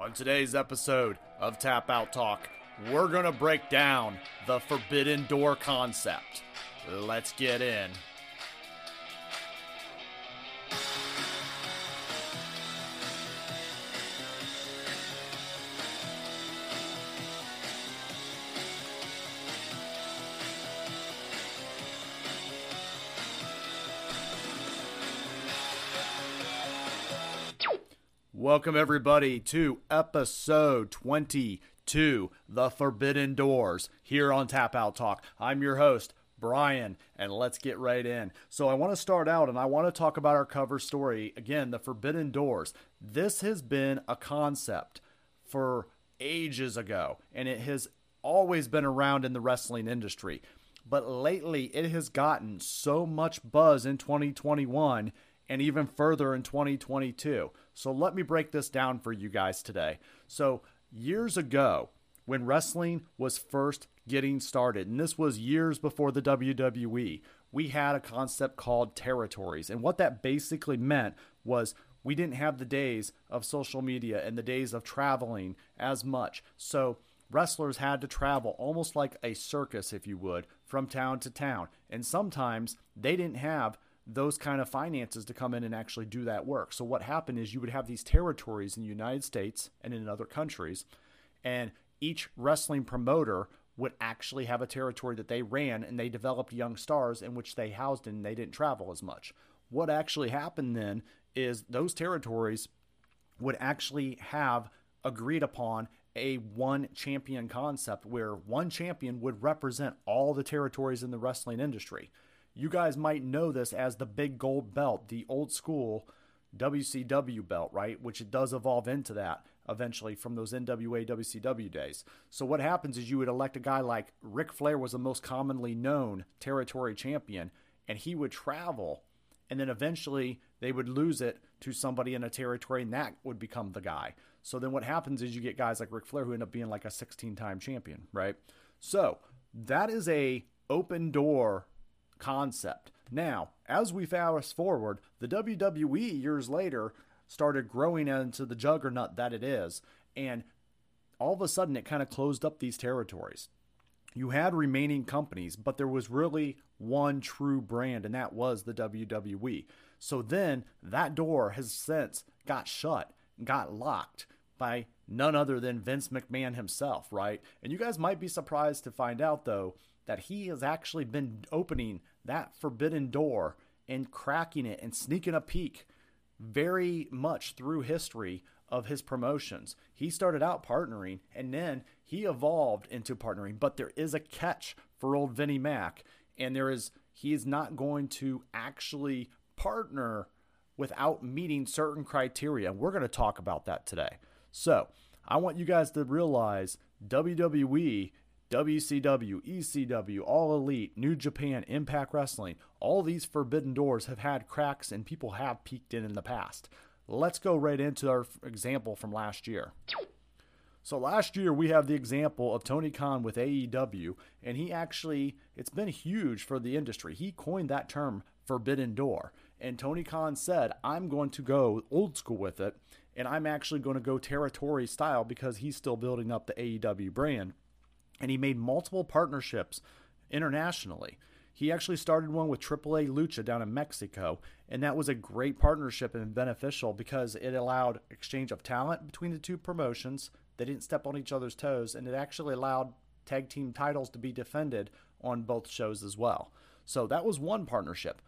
On today's episode of Tap Out Talk, we're going to break down the Forbidden Door concept. Let's get in. Welcome, everybody, to episode 22, The Forbidden Doors, here on Tap Out Talk. I'm your host, Bryan, and let's get right in. So, I want to start out and I want to talk about our cover story again, The Forbidden Doors. This has been a concept for ages ago, and it has always been around in the wrestling industry. But lately, it has gotten so much buzz in 2021 and even further in 2022. So let me break this down for you guys today. So, years ago, when wrestling was first getting started, and this was years before the WWE, we had a concept called territories. And what that basically meant was we didn't have the days of social media and the days of traveling as much. So, wrestlers had to travel almost like a circus, if you would, from town to town. And sometimes they didn't have those kind of finances to come in and actually do that work. So what happened is you would have these territories in the United States and in other countries, and each wrestling promoter would actually have a territory that they ran and they developed young stars in which they housed and they didn't travel as much. What actually happened then is those territories would actually have agreed upon a one champion concept where one champion would represent all the territories in the wrestling industry. You guys might know this as the big gold belt, the old school WCW belt, right? Which it does evolve into that eventually from those NWA WCW days. So what happens is you would elect a guy like Ric Flair was the most commonly known territory champion, and he would travel, and then eventually they would lose it to somebody in a territory, and that would become the guy. So then what happens is you get guys like Ric Flair who end up being like a 16-time champion, right? So that is a open door concept. Now, as we fast forward, the WWE years later started growing into the juggernaut that it is, and all of a sudden it kind of closed up these territories. You had remaining companies, but there was really one true brand, and that was the WWE. So then that door has since got shut, got locked by none other than Vince McMahon himself, right? And you guys might be surprised to find out, though, that he has actually been opening that forbidden door and cracking it and sneaking a peek very much through history of his promotions. He started out partnering and then he evolved into partnering, but there is a catch for old Vinnie Mac, and there is he is not going to actually partner without meeting certain criteria. We're going to talk about that today. So, I want you guys to realize WWE WCW, ECW, All Elite, New Japan, Impact Wrestling, all these forbidden doors have had cracks and people have peeked in in the past. Let's go right into our example from last year. So last year we have the example of Tony Khan with AEW, and he actually it's been huge for the industry. He coined that term forbidden door. And Tony Khan said, I'm going to go old school with it, and I'm actually going to go territory style because he's still building up the AEW brand and he made multiple partnerships internationally. He actually started one with AAA Lucha down in Mexico, and that was a great partnership and beneficial because it allowed exchange of talent between the two promotions. They didn't step on each other's toes, and it actually allowed tag team titles to be defended on both shows as well. So that was one partnership.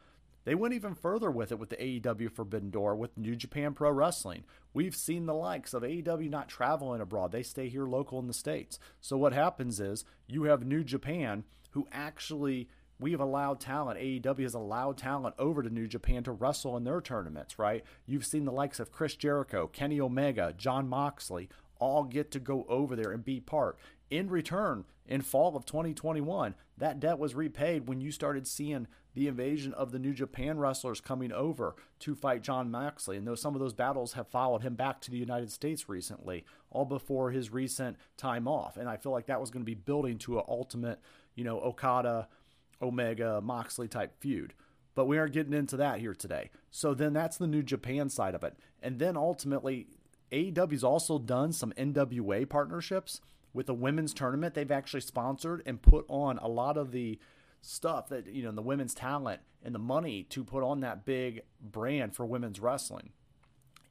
They went even further with it with the AEW Forbidden Door with New Japan Pro Wrestling. We've seen the likes of AEW not traveling abroad, they stay here local in the States. So, what happens is you have New Japan who actually we have allowed talent. AEW has allowed talent over to New Japan to wrestle in their tournaments, right? You've seen the likes of Chris Jericho, Kenny Omega, Jon Moxley all get to go over there and be part. In return, in fall of 2021, that debt was repaid when you started seeing the invasion of the New Japan wrestlers coming over to fight Jon Moxley. And though some of those battles have followed him back to the United States recently, all before his recent time off. And I feel like that was going to be building to an ultimate, you know, Okada, Omega, Moxley type feud. But we aren't getting into that here today. So then that's the New Japan side of it. And then ultimately, AEW's also done some NWA partnerships with the women's tournament. They've actually sponsored and put on a lot of the stuff that, you know, the women's talent and the money to put on that big brand for women's wrestling.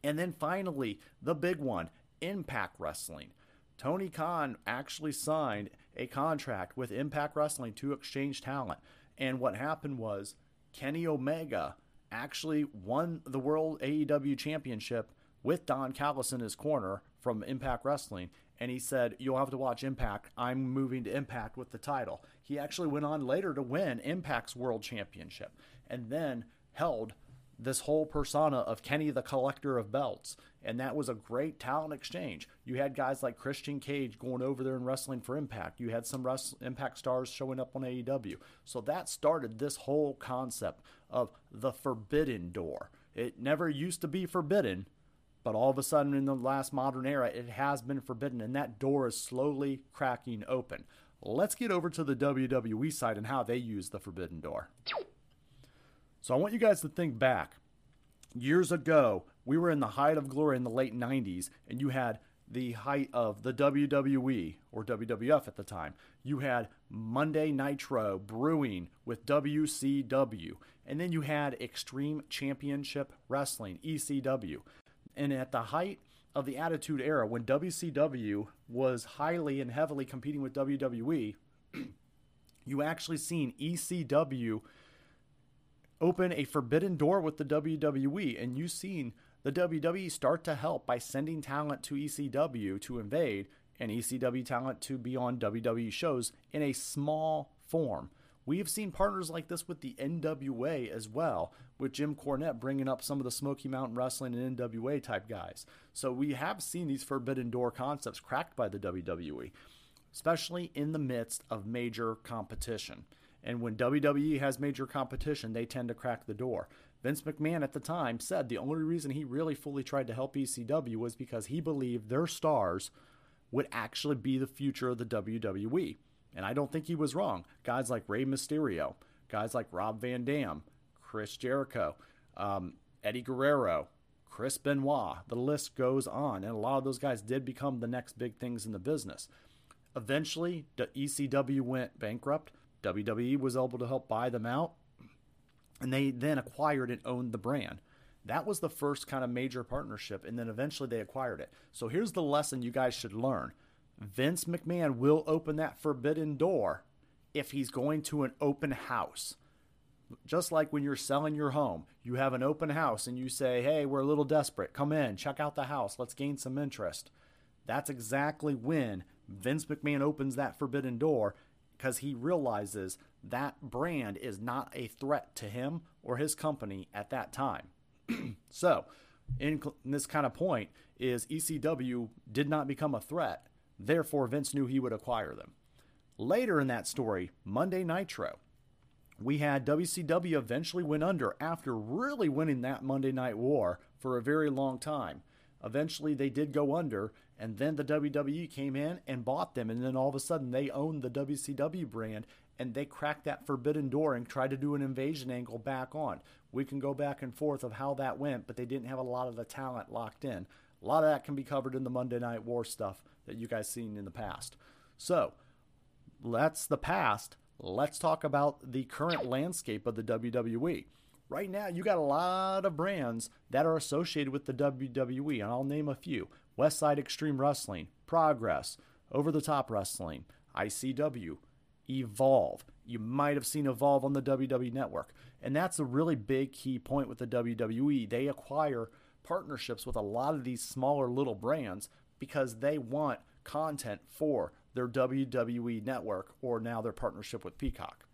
And then finally, the big one Impact Wrestling. Tony Khan actually signed a contract with Impact Wrestling to exchange talent. And what happened was Kenny Omega actually won the World AEW Championship with Don Callis in his corner from Impact Wrestling. And he said, You'll have to watch Impact. I'm moving to Impact with the title. He actually went on later to win Impact's World Championship and then held this whole persona of Kenny the collector of belts. And that was a great talent exchange. You had guys like Christian Cage going over there and wrestling for Impact. You had some Impact stars showing up on AEW. So that started this whole concept of the forbidden door. It never used to be forbidden, but all of a sudden in the last modern era, it has been forbidden, and that door is slowly cracking open. Let's get over to the WWE side and how they use the forbidden door. So I want you guys to think back. Years ago, we were in the height of glory in the late 90s, and you had the height of the WWE or WWF at the time. You had Monday Nitro brewing with WCW, and then you had Extreme Championship Wrestling, ECW. And at the height of the Attitude Era, when WCW was highly and heavily competing with WWE, you actually seen ECW open a forbidden door with the WWE, and you've seen the WWE start to help by sending talent to ECW to invade and ECW talent to be on WWE shows in a small form. We have seen partners like this with the NWA as well, with Jim Cornette bringing up some of the Smoky Mountain Wrestling and NWA type guys. So we have seen these forbidden door concepts cracked by the WWE, especially in the midst of major competition. And when WWE has major competition, they tend to crack the door. Vince McMahon at the time said the only reason he really fully tried to help ECW was because he believed their stars would actually be the future of the WWE. And I don't think he was wrong. Guys like Rey Mysterio, guys like Rob Van Dam, Chris Jericho, um, Eddie Guerrero, Chris Benoit, the list goes on. And a lot of those guys did become the next big things in the business. Eventually, the ECW went bankrupt. WWE was able to help buy them out, and they then acquired and owned the brand. That was the first kind of major partnership, and then eventually they acquired it. So here's the lesson you guys should learn Vince McMahon will open that forbidden door if he's going to an open house. Just like when you're selling your home, you have an open house and you say, Hey, we're a little desperate. Come in, check out the house, let's gain some interest. That's exactly when Vince McMahon opens that forbidden door because he realizes that brand is not a threat to him or his company at that time. so, in, in this kind of point, is ECW did not become a threat. Therefore, Vince knew he would acquire them. Later in that story, Monday Nitro, we had WCW eventually went under after really winning that Monday Night War for a very long time. Eventually, they did go under, and then the WWE came in and bought them, and then all of a sudden they owned the WCW brand and they cracked that forbidden door and tried to do an invasion angle back on. We can go back and forth of how that went, but they didn't have a lot of the talent locked in. A lot of that can be covered in the Monday Night War stuff that you guys seen in the past. So, that's the past. Let's talk about the current landscape of the WWE right now you got a lot of brands that are associated with the WWE, and I'll name a few Westside Xtreme Wrestling, Progress, Over the Top Wrestling, ICW, Evolve. You might have seen Evolve on the WWE network. And that's a really big key point with the WWE. They acquire partnerships with a lot of these smaller little brands because they want content for their WWE network or now their partnership with Peacock.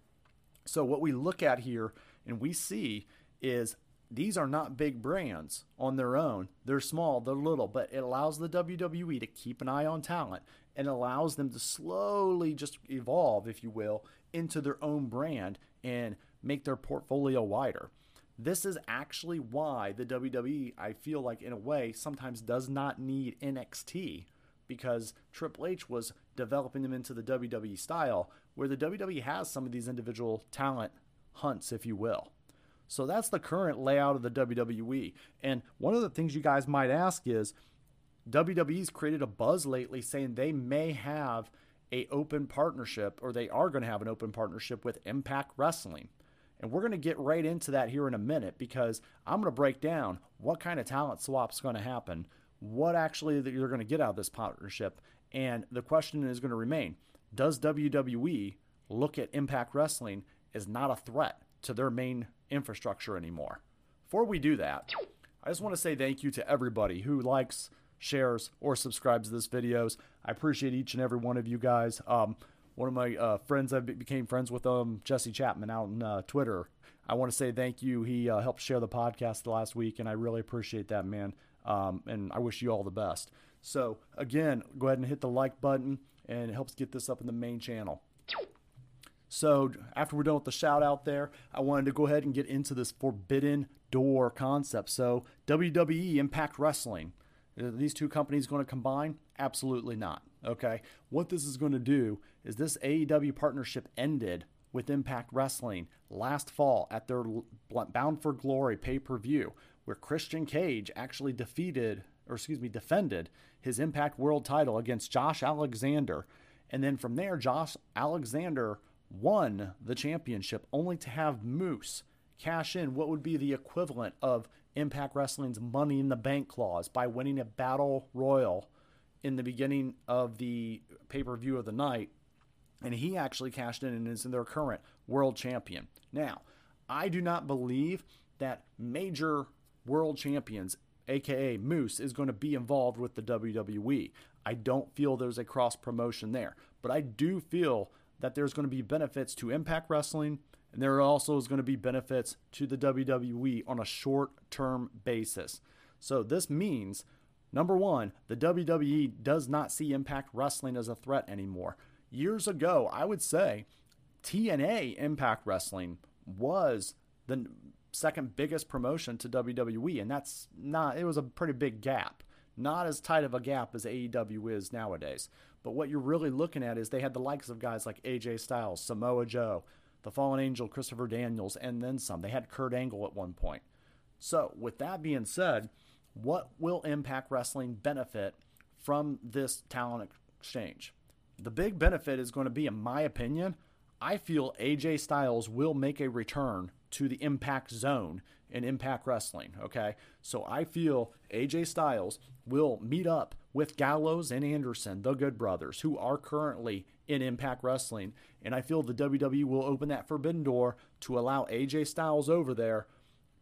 So, what we look at here and we see is these are not big brands on their own. They're small, they're little, but it allows the WWE to keep an eye on talent and allows them to slowly just evolve, if you will, into their own brand and make their portfolio wider. This is actually why the WWE, I feel like, in a way, sometimes does not need NXT because Triple H was developing them into the WWE style, where the WWE has some of these individual talent hunts, if you will. So that's the current layout of the WWE. And one of the things you guys might ask is WWE's created a buzz lately saying they may have a open partnership or they are going to have an open partnership with Impact Wrestling. And we're going to get right into that here in a minute because I'm going to break down what kind of talent swap's going to happen, what actually that you're going to get out of this partnership, and the question is going to remain: Does WWE look at Impact Wrestling as not a threat to their main infrastructure anymore? Before we do that, I just want to say thank you to everybody who likes, shares, or subscribes to this videos. I appreciate each and every one of you guys. Um, one of my uh, friends I became friends with um Jesse Chapman out on uh, Twitter. I want to say thank you. He uh, helped share the podcast last week, and I really appreciate that, man. Um, and I wish you all the best. So again, go ahead and hit the like button, and it helps get this up in the main channel. So after we're done with the shout out there, I wanted to go ahead and get into this forbidden door concept. So WWE Impact Wrestling. Are these two companies going to combine? Absolutely not. Okay. What this is going to do is this AEW partnership ended with Impact Wrestling last fall at their Bound for Glory pay per view, where Christian Cage actually defeated, or excuse me, defended his Impact World title against Josh Alexander. And then from there, Josh Alexander won the championship only to have Moose cash in what would be the equivalent of Impact Wrestling's Money in the Bank clause by winning a Battle Royal in the beginning of the pay per view of the night. And he actually cashed in and is their current world champion. Now, I do not believe that major world champions, aka Moose, is going to be involved with the WWE. I don't feel there's a cross promotion there. But I do feel that there's going to be benefits to Impact Wrestling and there also is going to be benefits to the WWE on a short term basis. So this means, number one, the WWE does not see Impact Wrestling as a threat anymore. Years ago, I would say TNA Impact Wrestling was the second biggest promotion to WWE, and that's not, it was a pretty big gap. Not as tight of a gap as AEW is nowadays. But what you're really looking at is they had the likes of guys like AJ Styles, Samoa Joe, the fallen angel Christopher Daniels, and then some. They had Kurt Angle at one point. So, with that being said, what will Impact Wrestling benefit from this talent exchange? The big benefit is going to be, in my opinion, I feel AJ Styles will make a return to the Impact Zone in Impact Wrestling. Okay. So I feel AJ Styles will meet up with Gallows and Anderson, the Good Brothers, who are currently in Impact Wrestling. And I feel the WWE will open that forbidden door to allow AJ Styles over there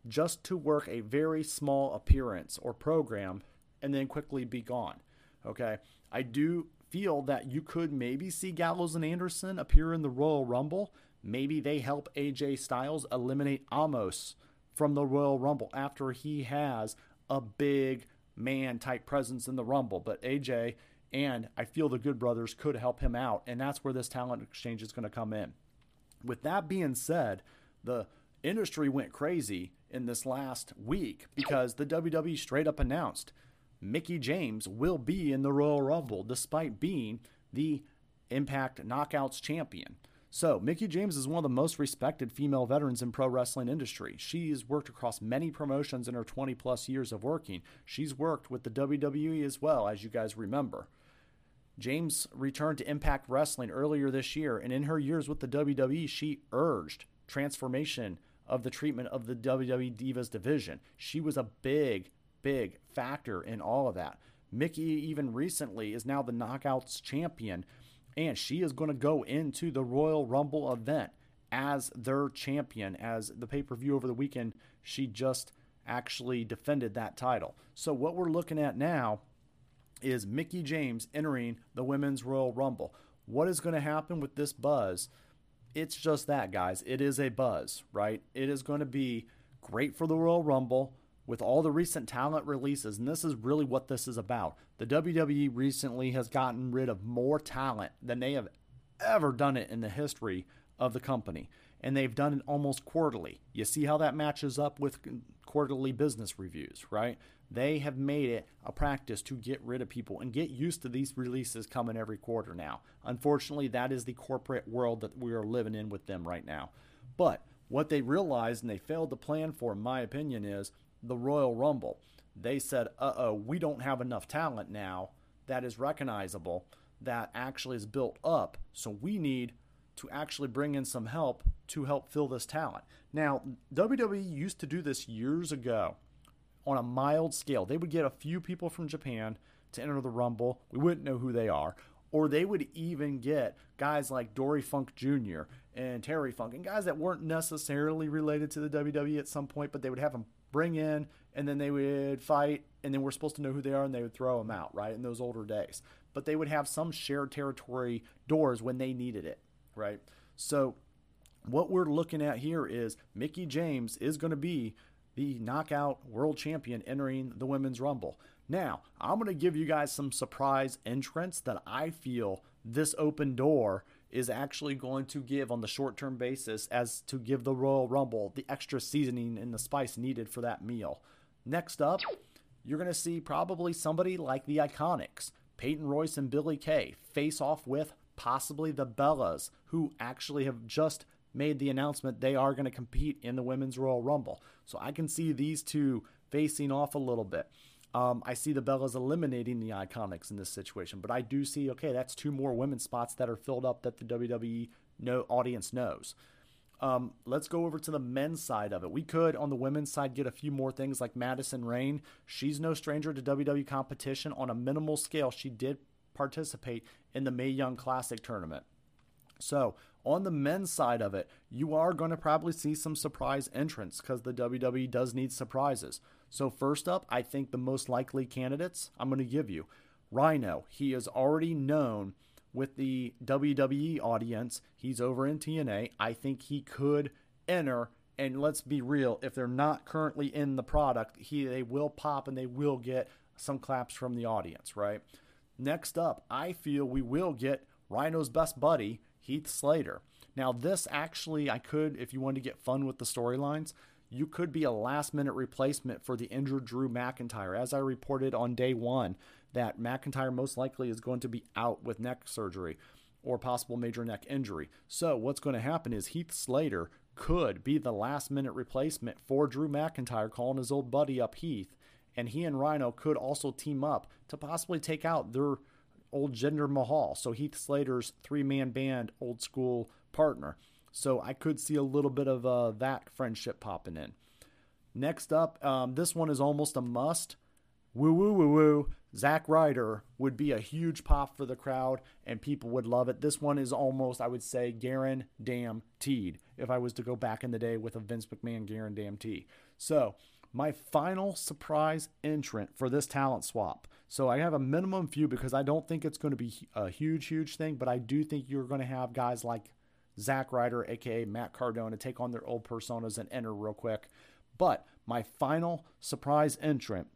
just to work a very small appearance or program and then quickly be gone. Okay. I do feel that you could maybe see Gallows and Anderson appear in the Royal Rumble. Maybe they help AJ Styles eliminate Omos from the Royal Rumble after he has a big man type presence in the Rumble. But AJ and I feel the Good Brothers could help him out, and that's where this talent exchange is going to come in. With that being said, the industry went crazy in this last week because the WWE straight up announced Mickie James will be in the Royal Rumble despite being the Impact Knockouts champion. So, Mickie James is one of the most respected female veterans in pro wrestling industry. She's worked across many promotions in her 20 plus years of working. She's worked with the WWE as well, as you guys remember. James returned to Impact Wrestling earlier this year, and in her years with the WWE, she urged transformation of the treatment of the WWE Divas division. She was a big, big factor in all of that. Mickie, even recently, is now the Knockouts champion and she is going to go into the Royal Rumble event as their champion. As the pay per view over the weekend, she just actually defended that title. So, what we're looking at now is Mickie James entering the Women's Royal Rumble. What is going to happen with this buzz? It's just that, guys. It is a buzz, right? It is going to be great for the Royal Rumble with all the recent talent releases, and this is really what this is about. The WWE recently has gotten rid of more talent than they have ever done it in the history of the company, and they've done it almost quarterly. You see how that matches up with quarterly business reviews, right? They have made it a practice to get rid of people and get used to these releases coming every quarter now. Unfortunately, that is the corporate world that we are living in with them right now. But what they realized and they failed to plan for, in my opinion, is the Royal Rumble. they said, uh oh, we don't have enough talent now that is recognizable, that actually is built up. So we need to actually bring in some help to help fill this talent. Now, WWE used to do this years ago on a mild scale. They would get a few people from Japan to enter the Rumble. We wouldn't know who they are. Or they would even get guys like Dory Funk Jr. and Terry Funk and guys that weren't necessarily related to the WWE at some point, but they would have them bring in and then they would fight and then we're supposed to know who they are and they would throw them out, right? In those older days. But they would have some shared territory doors when they needed it, right? So what we're looking at here is Mickie James is going to be the knockout world champion entering the women's rumble. Now, I'm going to give you guys some surprise entrants that I feel this open door is actually going to give on the short term basis as to give the Royal Rumble the extra seasoning and the spice needed for that meal. Next up, you're going to see probably somebody like the Iconics, Peyton Royce and Billie Kay, face off with possibly the Bellas, who actually have just made the announcement they are going to compete in the Women's Royal Rumble. So I can see these two facing off a little bit. Um, I see the Bellas eliminating the Iconics in this situation, but I do see okay, that's two more women's spots that are filled up that the WWE no audience knows. Um, let's go over to the men's side of it. We could, on the women's side, get a few more things like Madison Rayne. She's no stranger to WWE competition. On a minimal scale, she did participate in the Mae Young Classic tournament. So, on the men's side of it, you are going to probably see some surprise entrants because the WWE does need surprises. So, first up, I think the most likely candidates I'm going to give you Rhino. He is already known with the WWE audience. He's over in TNA. I think he could enter. And let's be real, if they're not currently in the product, he they will pop and they will get some claps from the audience, right? Next up, I feel we will get Rhino's best buddy, Heath Slater. Now, this actually, I could, if you wanted to get fun with the storylines, you could be a last minute replacement for the injured Drew McIntyre. As I reported on day one, that McIntyre most likely is going to be out with neck surgery or possible major neck injury. So, what's going to happen is Heath Slater could be the last minute replacement for Drew McIntyre, calling his old buddy up Heath. And he and Rhino could also team up to possibly take out their old Jinder Mahal. So, Heath Slater's three man band, old school partner. So, I could see a little bit of uh, that friendship popping in. Next up, um, this one is almost a must. Woo woo woo woo. Zack Ryder would be a huge pop for the crowd and people would love it. This one is almost, I would say, guaranteed if I was to go back in the day with a Vince McMahon guarantee. So, my final surprise entrant for this talent swap. So, I have a minimum few because I don't think it's going to be a huge, huge thing, but I do think you're going to have guys like Zack Ryder, aka Matt Cardona, take on their old personas and enter real quick. But my final surprise entrant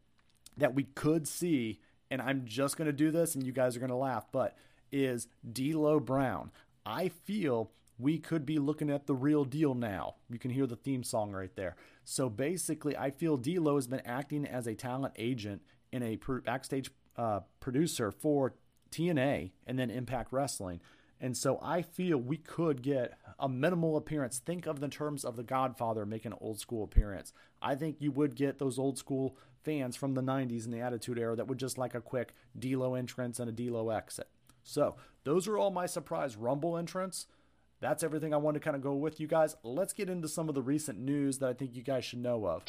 that we could see and I'm just going to do this and you guys are going to laugh, but is D'Lo Brown. I feel we could be looking at the real deal now. You can hear the theme song right there. So basically, I feel D'Lo has been acting as a talent agent and a backstage uh, producer for TNA and then Impact Wrestling. And so I feel we could get a minimal appearance. Think of the terms of The Godfather making an old school appearance. I think you would get those old school fans from the 90s and the Attitude Era that would just like a quick D'Lo entrance and a D'Lo exit. So those are all my surprise Rumble entrants. That's everything I want to kind of go with you guys. Let's get into some of the recent news that I think you guys should know of.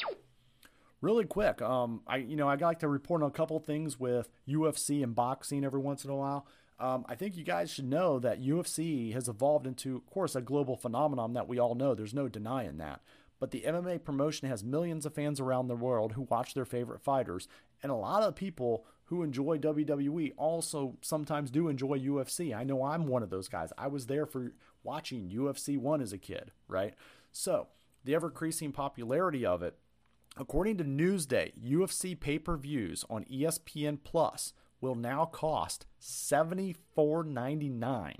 Really quick, um, I you know I like to report on a couple things with UFC and boxing every once in a while. Um, I think you guys should know that UFC has evolved into, of course, a global phenomenon that we all know. There's no denying that. But the MMA promotion has millions of fans around the world who watch their favorite fighters. And a lot of people who enjoy WWE also sometimes do enjoy UFC. I know I'm one of those guys. I was there for watching UFC 1 as a kid, right? So, the ever increasing popularity of it, according to Newsday, UFC pay per views on ESPN Plus will now cost $74.99.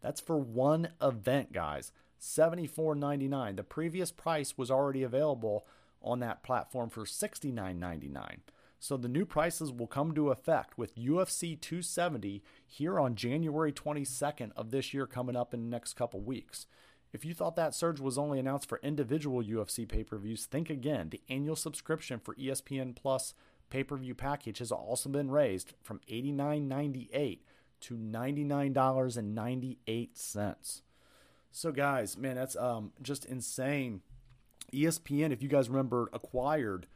That's for one event, guys. $74.99. The previous price was already available on that platform for $69.99. So the new prices will come to effect with UFC 270 here on January 22nd of this year coming up in the next couple weeks. If you thought that surge was only announced for individual UFC pay-per-views, think again. The annual subscription for ESPN Plus pay-per-view package has also been raised from $89.98 to $99.98. So guys, man, that's um just insane. ESPN, if you guys remember, acquired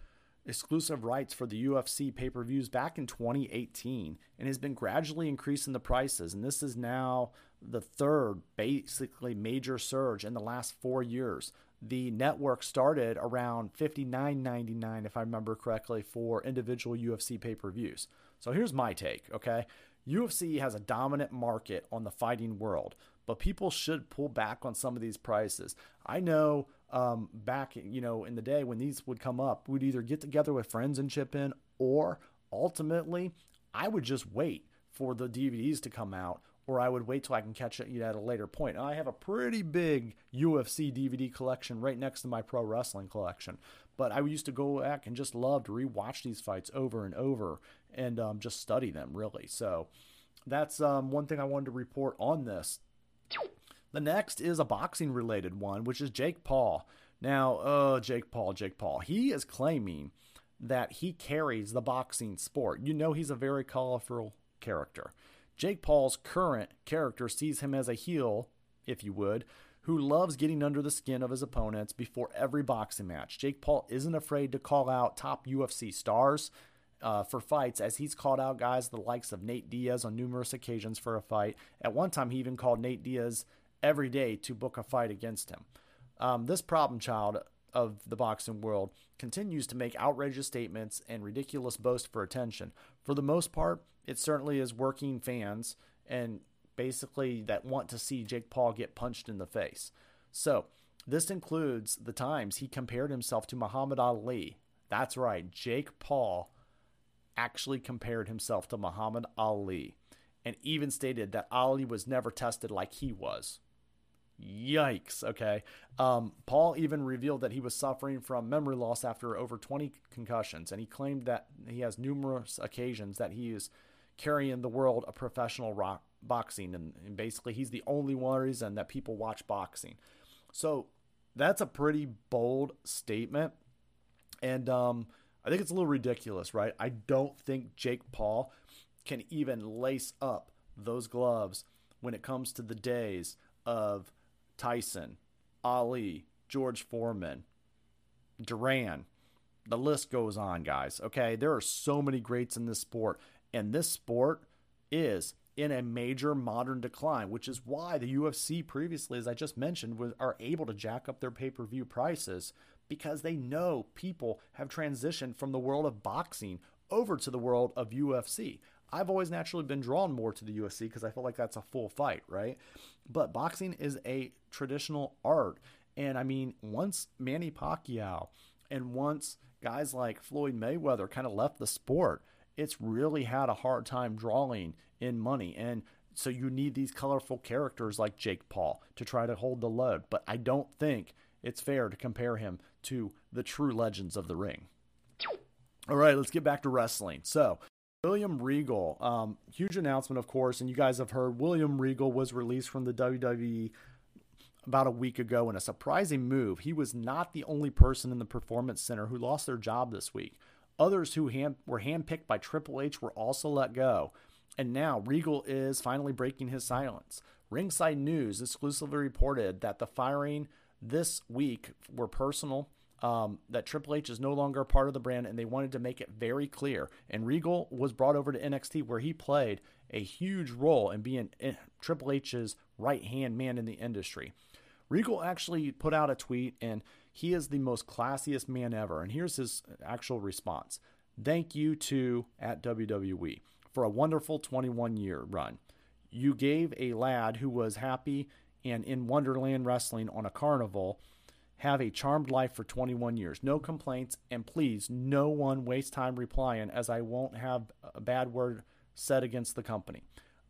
exclusive rights for the UFC pay per views back in 2018 and has been gradually increasing the prices. And this is now the third basically major surge in the last four years. The network started around $59.99, if I remember correctly, for individual UFC pay per views. So here's my take, okay? UFC has a dominant market on the fighting world, but people should pull back on some of these prices. I know um, back, you know, in the day when these would come up, we'd either get together with friends and chip in, or ultimately, I would just wait for the DVDs to come out, or I would wait till I can catch it at a later point. I have a pretty big UFC DVD collection right next to my pro wrestling collection, but I used to go back and just love to rewatch these fights over and over and um, just study them really. So that's um, one thing I wanted to report on this. The next is a boxing related one, which is Jake Paul. Now, uh, Jake Paul, Jake Paul, he is claiming that he carries the boxing sport. You know, he's a very colorful character. Jake Paul's current character sees him as a heel, if you would, who loves getting under the skin of his opponents before every boxing match. Jake Paul isn't afraid to call out top UFC stars uh, for fights, as he's called out guys the likes of Nate Diaz on numerous occasions for a fight. At one time, he even called Nate Diaz every day to book a fight against him. Um, this problem child of the boxing world continues to make outrageous statements and ridiculous boasts for attention. For the most part, it certainly is working fans and basically that want to see Jake Paul get punched in the face. So, this includes the times he compared himself to Muhammad Ali. That's right, Jake Paul actually compared himself to Muhammad Ali and even stated that Ali was never tested like he was. Yikes. Okay. Um, Paul even revealed that he was suffering from memory loss after over 20 concussions, and he claimed that he has numerous occasions that he is carrying the world of professional rock boxing, and, and basically he's the only one reason that people watch boxing. So that's a pretty bold statement, and um, I think it's a little ridiculous, right? I don't think Jake Paul can even lace up those gloves when it comes to the days of Tyson, Ali, George Foreman, Duran. The list goes on, guys. Okay. There are so many greats in this sport, and this sport is in a major modern decline, which is why the UFC previously, as I just mentioned, was, are able to jack up their pay per view prices because they know people have transitioned from the world of boxing over to the world of UFC. I've always naturally been drawn more to the UFC because I feel like that's a full fight, right? But boxing is a traditional art. And I mean, once Manny Pacquiao and once guys like Floyd Mayweather kind of left the sport, it's really had a hard time drawing in money. And so you need these colorful characters like Jake Paul to try to hold the load. But I don't think it's fair to compare him to the true legends of the ring. All right, let's get back to wrestling. So, William Regal, um, huge announcement, of course, and you guys have heard William Regal was released from the WWE about a week ago in a surprising move. He was not the only person in the Performance Center who lost their job this week. Others who hand, were handpicked by Triple H were also let go. And now Regal is finally breaking his silence. Ringside News exclusively reported that the firing this week were personal um, that Triple H is no longer part of the brand, and they wanted to make it very clear. And Regal was brought over to NXT, where he played a huge role in being eh, Triple H's right hand man in the industry. Regal actually put out a tweet, and he is the most classiest man ever. And here's his actual response Thank you to at WWE for a wonderful 21 year run. You gave a lad who was happy and in Wonderland Wrestling on a carnival have a charmed life for 21 years. No complaints, and please, no one waste time replying, as I won't have a bad word said against the company.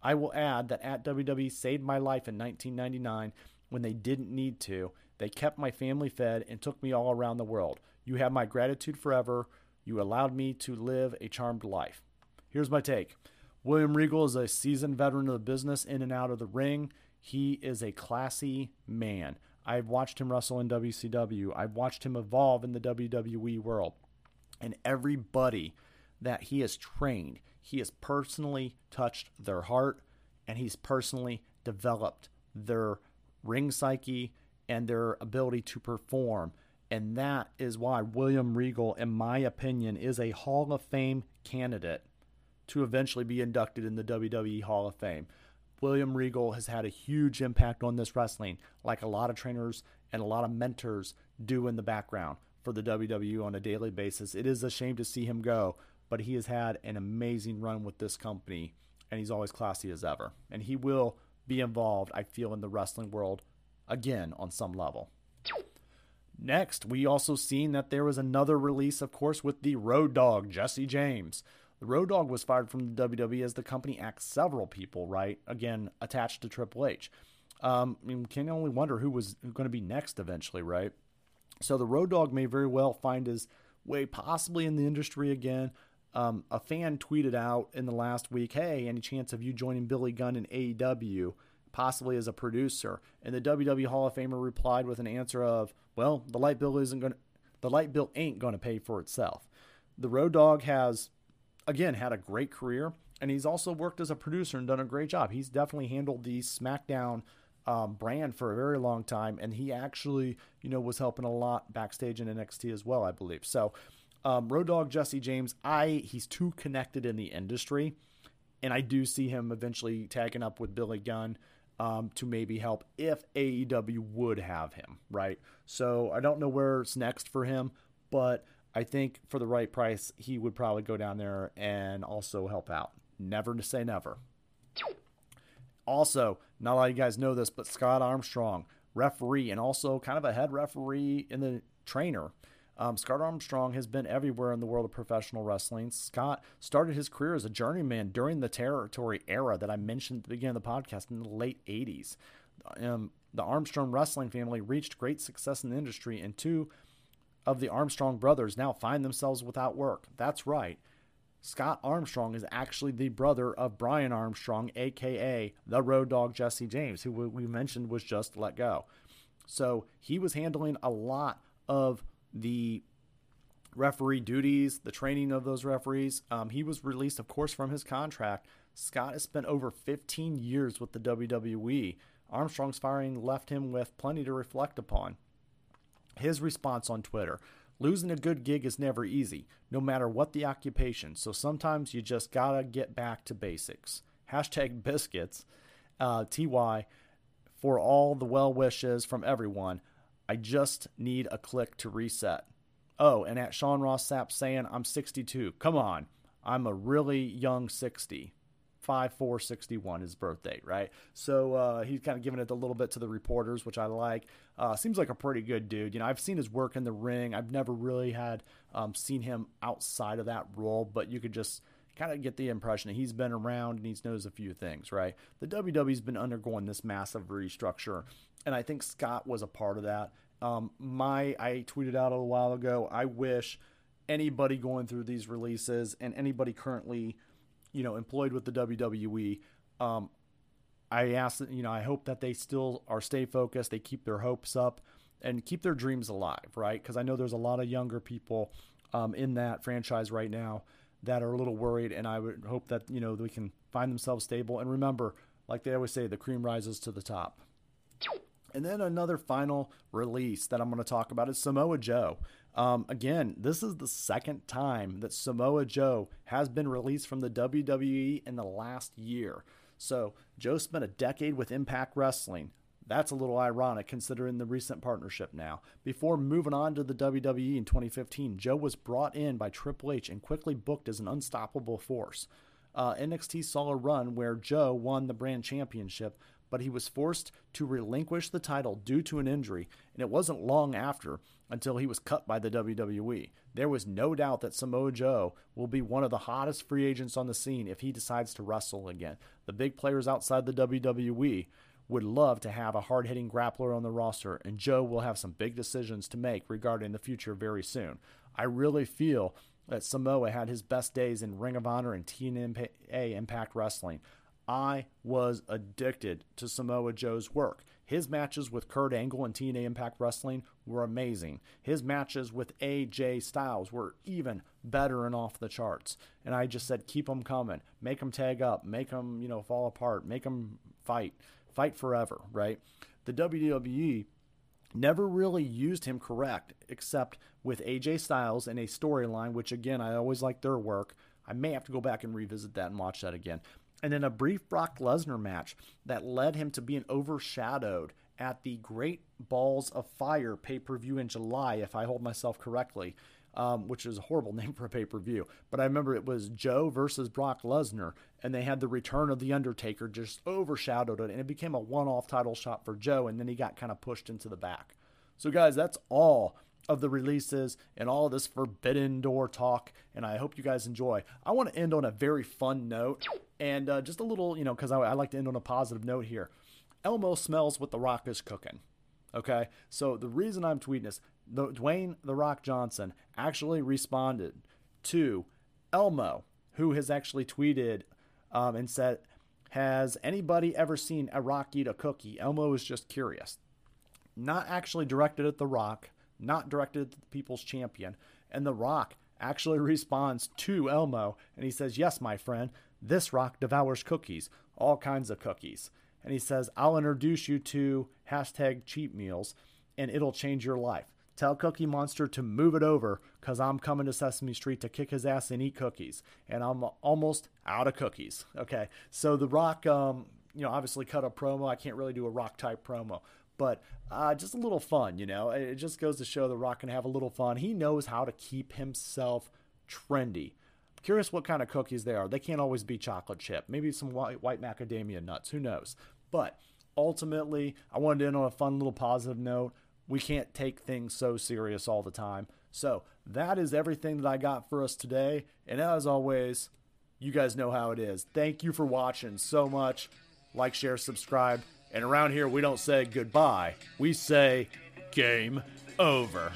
I will add that at WWE saved my life in 1999 when they didn't need to. They kept my family fed and took me all around the world. You have my gratitude forever. You allowed me to live a charmed life. Here's my take William Regal is a seasoned veteran of the business in and out of the ring. He is a classy man. I've watched him wrestle in WCW. I've watched him evolve in the WWE world. And everybody that he has trained. He has personally touched their heart and he's personally developed their ring psyche and their ability to perform. And that is why William Regal, in my opinion, is a Hall of Fame candidate to eventually be inducted in the WWE Hall of Fame. William Regal has had a huge impact on this wrestling, like a lot of trainers and a lot of mentors do in the background for the WWE on a daily basis. It is a shame to see him go, but he has had an amazing run with this company, and he's always classy as ever. And he will be involved, I feel, in the wrestling world again on some level. Next, we also seen that there was another release, of course, with the Road Dog, Jesse James. The Road Dog was fired from the WWE as the company axed several people, right? Again, attached to Triple H. Um, I mean, can only wonder who was going to be next eventually, right? So the Road Dog may very well find his way possibly in the industry again. Um, a fan tweeted out in the last week, "Hey, any chance of you joining Billy Gunn in AEW, possibly as a producer?" And the WWE Hall of Famer replied with an answer of, "Well, the light bill isn't going, the light bill ain't going to pay for itself." The Road Dog has, again, had a great career, and he's also worked as a producer and done a great job. He's definitely handled the SmackDown um, brand for a very long time, and he actually, you know, was helping a lot backstage in NXT as well, I believe. So um, Road Dog Jesse James, I he's too connected in the industry, and I do see him eventually tagging up with Billy Gunn um, to maybe help if AEW would have him, right? So I don't know where's next for him, but I think for the right price, he would probably go down there and also help out. Never to say never. Also, not a lot of you guys know this, but Scott Armstrong, referee, and also kind of a head referee in the trainer um, Scott Armstrong has been everywhere in the world of professional wrestling. Scott started his career as a journeyman during the territory era that I mentioned at the beginning of the podcast in the late 80s. Um, the Armstrong wrestling family reached great success in the industry, and two of the Armstrong brothers now find themselves without work. That's right. Scott Armstrong is actually the brother of Brian Armstrong, aka the Road Dog Jesse James, who we mentioned was just let go. So he was handling a lot of the referee duties, the training of those referees. Um, he was released, of course, from his contract. Scott has spent over 15 years with the WWE. Armstrong's firing left him with plenty to reflect upon. His response on Twitter losing a good gig is never easy, no matter what the occupation, so sometimes you just gotta get back to basics. Hashtag biscuits, uh, TY, for all the well wishes from everyone. I just need a click to reset. Oh, and at Sean Ross Sapp saying I'm 62. Come on. I'm a really young 60. 5461 his birth date, right? So uh, he's kind of giving it a little bit to the reporters, which I like. Uh, seems like a pretty good dude. You know, I've seen his work in the ring. I've never really had um, seen him outside of that role, but you could just kind of get the impression that he's been around and he knows a few things, right? The WWE's been undergoing this massive restructure, and I think Scott was a part of that. Um, my I tweeted out a little while ago. I wish anybody going through these releases and anybody currently, you know, employed with the WWE. Um, I ask, you know, I hope that they still are stay focused. They keep their hopes up and keep their dreams alive, right? Because I know there's a lot of younger people um, in that franchise right now that are a little worried, and I would hope that you know they can find themselves stable. And remember, like they always say, the cream rises to the top. And then another final release that I'm going to talk about is Samoa Joe. Um, again, this is the second time that Samoa Joe has been released from the WWE in the last year. So Joe spent a decade with Impact Wrestling. That's a little ironic considering the recent partnership now. Before moving on to the WWE in 2015, Joe was brought in by Triple H and quickly booked as an unstoppable force. Uh, NXT saw a run where Joe won the brand championship, but he was forced to relinquish the title due to an injury, and it wasn't long after until he was cut by the WWE. There was no doubt that Samoa Joe will be one of the hottest free agents on the scene if he decides to wrestle again. The big players outside the WWE would love to have a hard hitting grappler on the roster, and Joe will have some big decisions to make regarding the future very soon. I really feel that Samoa had his best days in Ring of Honor and TNA Impact Wrestling. I was addicted to Samoa Joe's work. His matches with Kurt Angle and TNA Impact Wrestling were amazing. His matches with AJ Styles were even better and off the charts. And I just said, keep them coming. Make them tag up. Make them, you know, fall apart. Make them fight. Fight forever, right? The WWE never really used him correct, except with AJ Styles in a storyline, which again, I always like their work. I may have to go back and revisit that and watch that again and then a brief Brock Lesnar match that led him to being overshadowed at the Great Balls of Fire pay per view in July, if I hold myself correctly, um, which is a horrible name for a pay per view. But I remember it was Joe versus Brock Lesnar, and they had the return of The Undertaker just overshadowed it, and it became a one off title shot for Joe, and then he got kind of pushed into the back. So, guys, that's all of the releases and all this Forbidden Door talk, and I hope you guys enjoy. I want to end on a very fun note and uh, just a little, you know, because I, I, like to end on a positive note here. Elmo smells what The Rock is cooking. Okay, so the reason I'm tweeting this, the, Dwayne The Rock Johnson actually responded to Elmo, who has actually tweeted um, and said, Has anybody ever seen a rock eat a cookie? Elmo is just curious. Not actually directed at The Rock, not directed at the people's champion. And The Rock actually responds to Elmo and he says, Yes, my friend, this rock devours cookies, all kinds of cookies. And he says, I'll introduce you to hashtag cheat meals and it'll change your life. Tell Cookie Monster to move it over because I'm coming to Sesame Street to kick his ass and eat cookies. And I'm almost out of cookies. Okay. So The Rock, um, you know, obviously cut a promo. I can't really do a rock type promo, but uh, just a little fun, you know. It just goes to show The Rock can have a little fun. He knows how to keep himself trendy. Curious what kind of cookies they are. They can't always be chocolate chip. Maybe some white, white macadamia nuts. Who knows? But ultimately, I wanted to end on a fun little positive note. We can't take things so serious all the time. So that is everything that I got for us today. And as always, you guys know how it is. Thank you for watching so much. Like, share, subscribe. And around here, we don't say goodbye, we say game over.